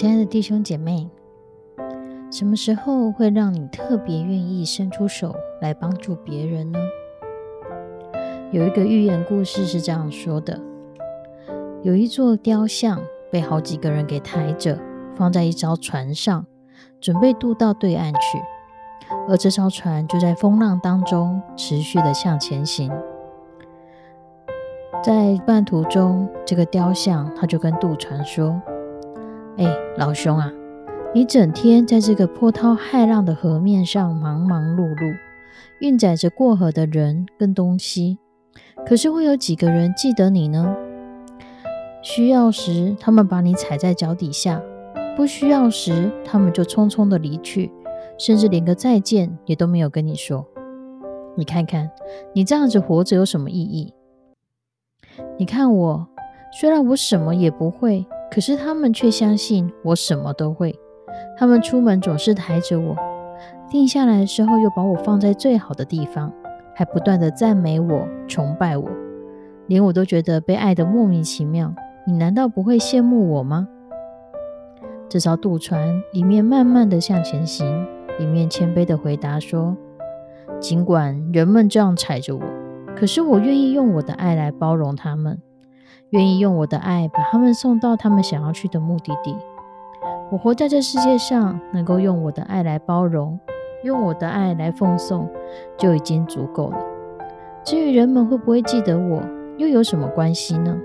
亲爱的弟兄姐妹，什么时候会让你特别愿意伸出手来帮助别人呢？有一个寓言故事是这样说的：有一座雕像被好几个人给抬着，放在一艘船上，准备渡到对岸去。而这艘船就在风浪当中持续的向前行。在半途中，这个雕像他就跟渡船说。哎，老兄啊，你整天在这个波涛骇浪的河面上忙忙碌碌，运载着过河的人跟东西，可是会有几个人记得你呢？需要时，他们把你踩在脚底下；不需要时，他们就匆匆的离去，甚至连个再见也都没有跟你说。你看看，你这样子活着有什么意义？你看我，虽然我什么也不会。可是他们却相信我什么都会。他们出门总是抬着我，定下来的时候又把我放在最好的地方，还不断的赞美我、崇拜我，连我都觉得被爱的莫名其妙。你难道不会羡慕我吗？这艘渡船里面慢慢的向前行，里面谦卑的回答说：“尽管人们这样踩着我，可是我愿意用我的爱来包容他们。”愿意用我的爱把他们送到他们想要去的目的地。我活在这世界上，能够用我的爱来包容，用我的爱来奉送，就已经足够了。至于人们会不会记得我，又有什么关系呢？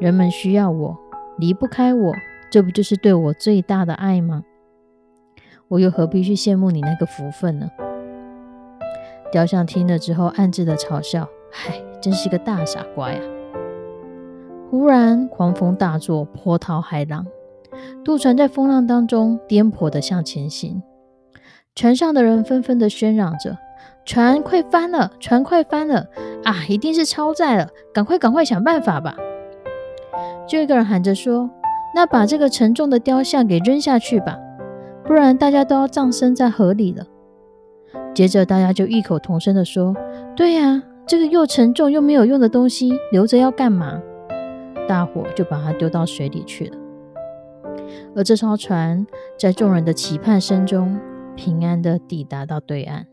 人们需要我，离不开我，这不就是对我最大的爱吗？我又何必去羡慕你那个福分呢？雕像听了之后，暗自的嘲笑：“唉，真是个大傻瓜呀！”忽然，狂风大作，波涛骇浪，渡船在风浪当中颠簸的向前行。船上的人纷纷的喧嚷着：“船快翻了！船快翻了！啊，一定是超载了！赶快，赶快想办法吧！”就一个人喊着说：“那把这个沉重的雕像给扔下去吧，不然大家都要葬身在河里了。”接着，大家就异口同声的说：“对呀，这个又沉重又没有用的东西，留着要干嘛？”大伙就把它丢到水里去了，而这艘船在众人的期盼声中，平安的抵达到对岸。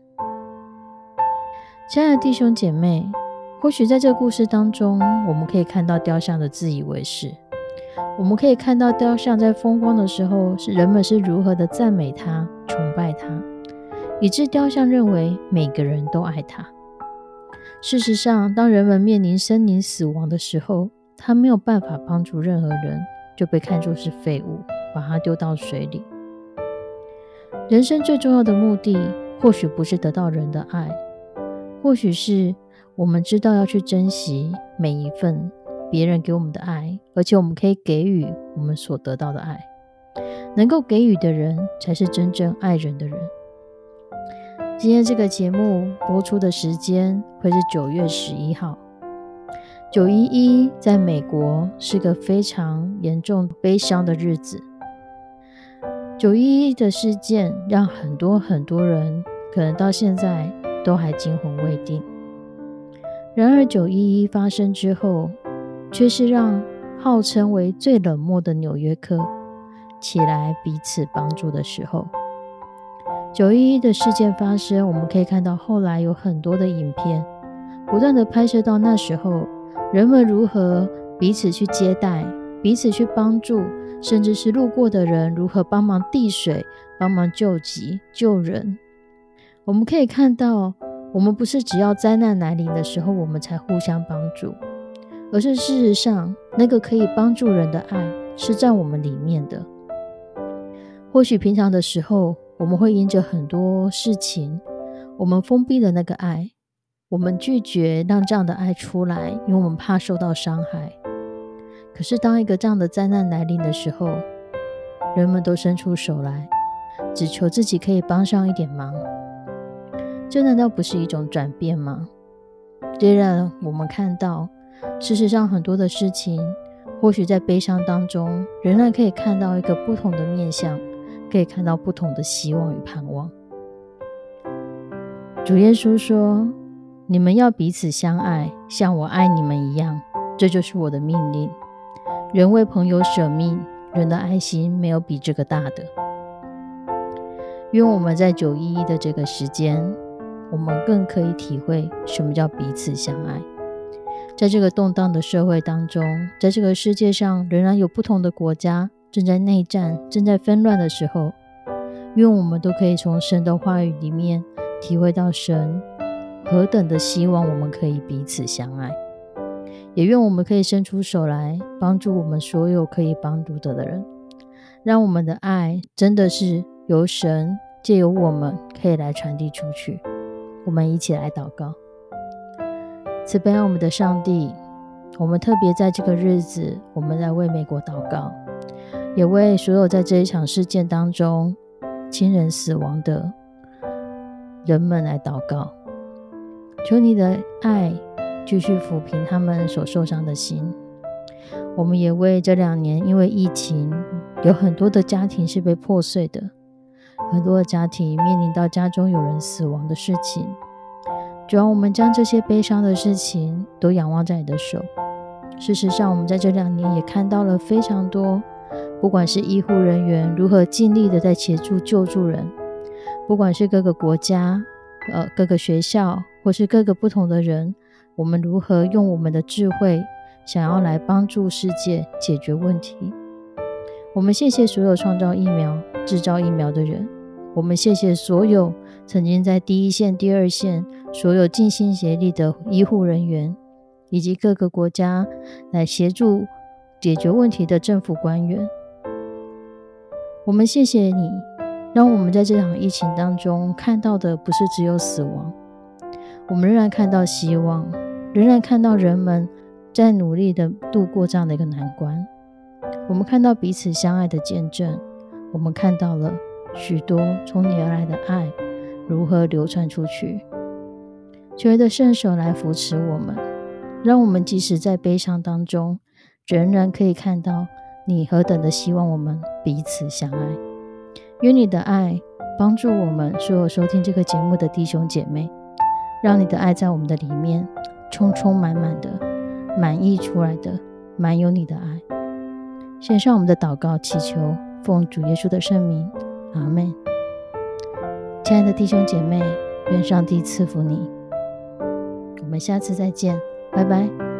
亲爱的弟兄姐妹，或许在这故事当中，我们可以看到雕像的自以为是，我们可以看到雕像在风光的时候，是人们是如何的赞美他、崇拜他，以致雕像认为每个人都爱他。事实上，当人们面临生灵死亡的时候，他没有办法帮助任何人，就被看作是废物，把他丢到水里。人生最重要的目的，或许不是得到人的爱，或许是我们知道要去珍惜每一份别人给我们的爱，而且我们可以给予我们所得到的爱。能够给予的人，才是真正爱人的人。今天这个节目播出的时间会是九月十一号。九一一在美国是个非常严重、悲伤的日子。九一一的事件让很多很多人可能到现在都还惊魂未定。然而，九一一发生之后，却是让号称为最冷漠的纽约客起来彼此帮助的时候。九一一的事件发生，我们可以看到后来有很多的影片，不断的拍摄到那时候人们如何彼此去接待、彼此去帮助，甚至是路过的人如何帮忙递水、帮忙救急、救人。我们可以看到，我们不是只要灾难来临的时候我们才互相帮助，而是事实上那个可以帮助人的爱是在我们里面的。或许平常的时候，我们会因着很多事情，我们封闭了那个爱，我们拒绝让这样的爱出来，因为我们怕受到伤害。可是当一个这样的灾难来临的时候，人们都伸出手来，只求自己可以帮上一点忙。这难道不是一种转变吗？这让我们看到，事实上很多的事情，或许在悲伤当中，仍然可以看到一个不同的面相。可以看到不同的希望与盼望。主耶稣说：“你们要彼此相爱，像我爱你们一样，这就是我的命令。人为朋友舍命，人的爱心没有比这个大的。愿我们在九一一的这个时间，我们更可以体会什么叫彼此相爱。在这个动荡的社会当中，在这个世界上，仍然有不同的国家。”正在内战、正在纷乱的时候，愿我们都可以从神的话语里面体会到神何等的希望我们可以彼此相爱，也愿我们可以伸出手来帮助我们所有可以帮助的的人，让我们的爱真的是由神借由我们可以来传递出去。我们一起来祷告，慈悲爱我们的上帝，我们特别在这个日子，我们来为美国祷告。也为所有在这一场事件当中亲人死亡的人们来祷告，求你的爱继续抚平他们所受伤的心。我们也为这两年因为疫情，有很多的家庭是被破碎的，很多的家庭面临到家中有人死亡的事情。主要我们将这些悲伤的事情都仰望在你的手。事实上，我们在这两年也看到了非常多。不管是医护人员如何尽力的在协助救助人，不管是各个国家、呃各个学校，或是各个不同的人，我们如何用我们的智慧，想要来帮助世界解决问题。我们谢谢所有创造疫苗、制造疫苗的人，我们谢谢所有曾经在第一线、第二线所有尽心协力的医护人员，以及各个国家来协助。解决问题的政府官员，我们谢谢你，让我们在这场疫情当中看到的不是只有死亡，我们仍然看到希望，仍然看到人们在努力的度过这样的一个难关。我们看到彼此相爱的见证，我们看到了许多从你而来的爱如何流传出去。求你的圣手来扶持我们，让我们即使在悲伤当中。仍然可以看到你何等的希望我们彼此相爱，愿你的爱帮助我们所有收听这个节目的弟兄姐妹，让你的爱在我们的里面充充满满的满溢出来的满有你的爱。献上我们的祷告，祈求奉主耶稣的圣名，阿门。亲爱的弟兄姐妹，愿上帝赐福你。我们下次再见，拜拜。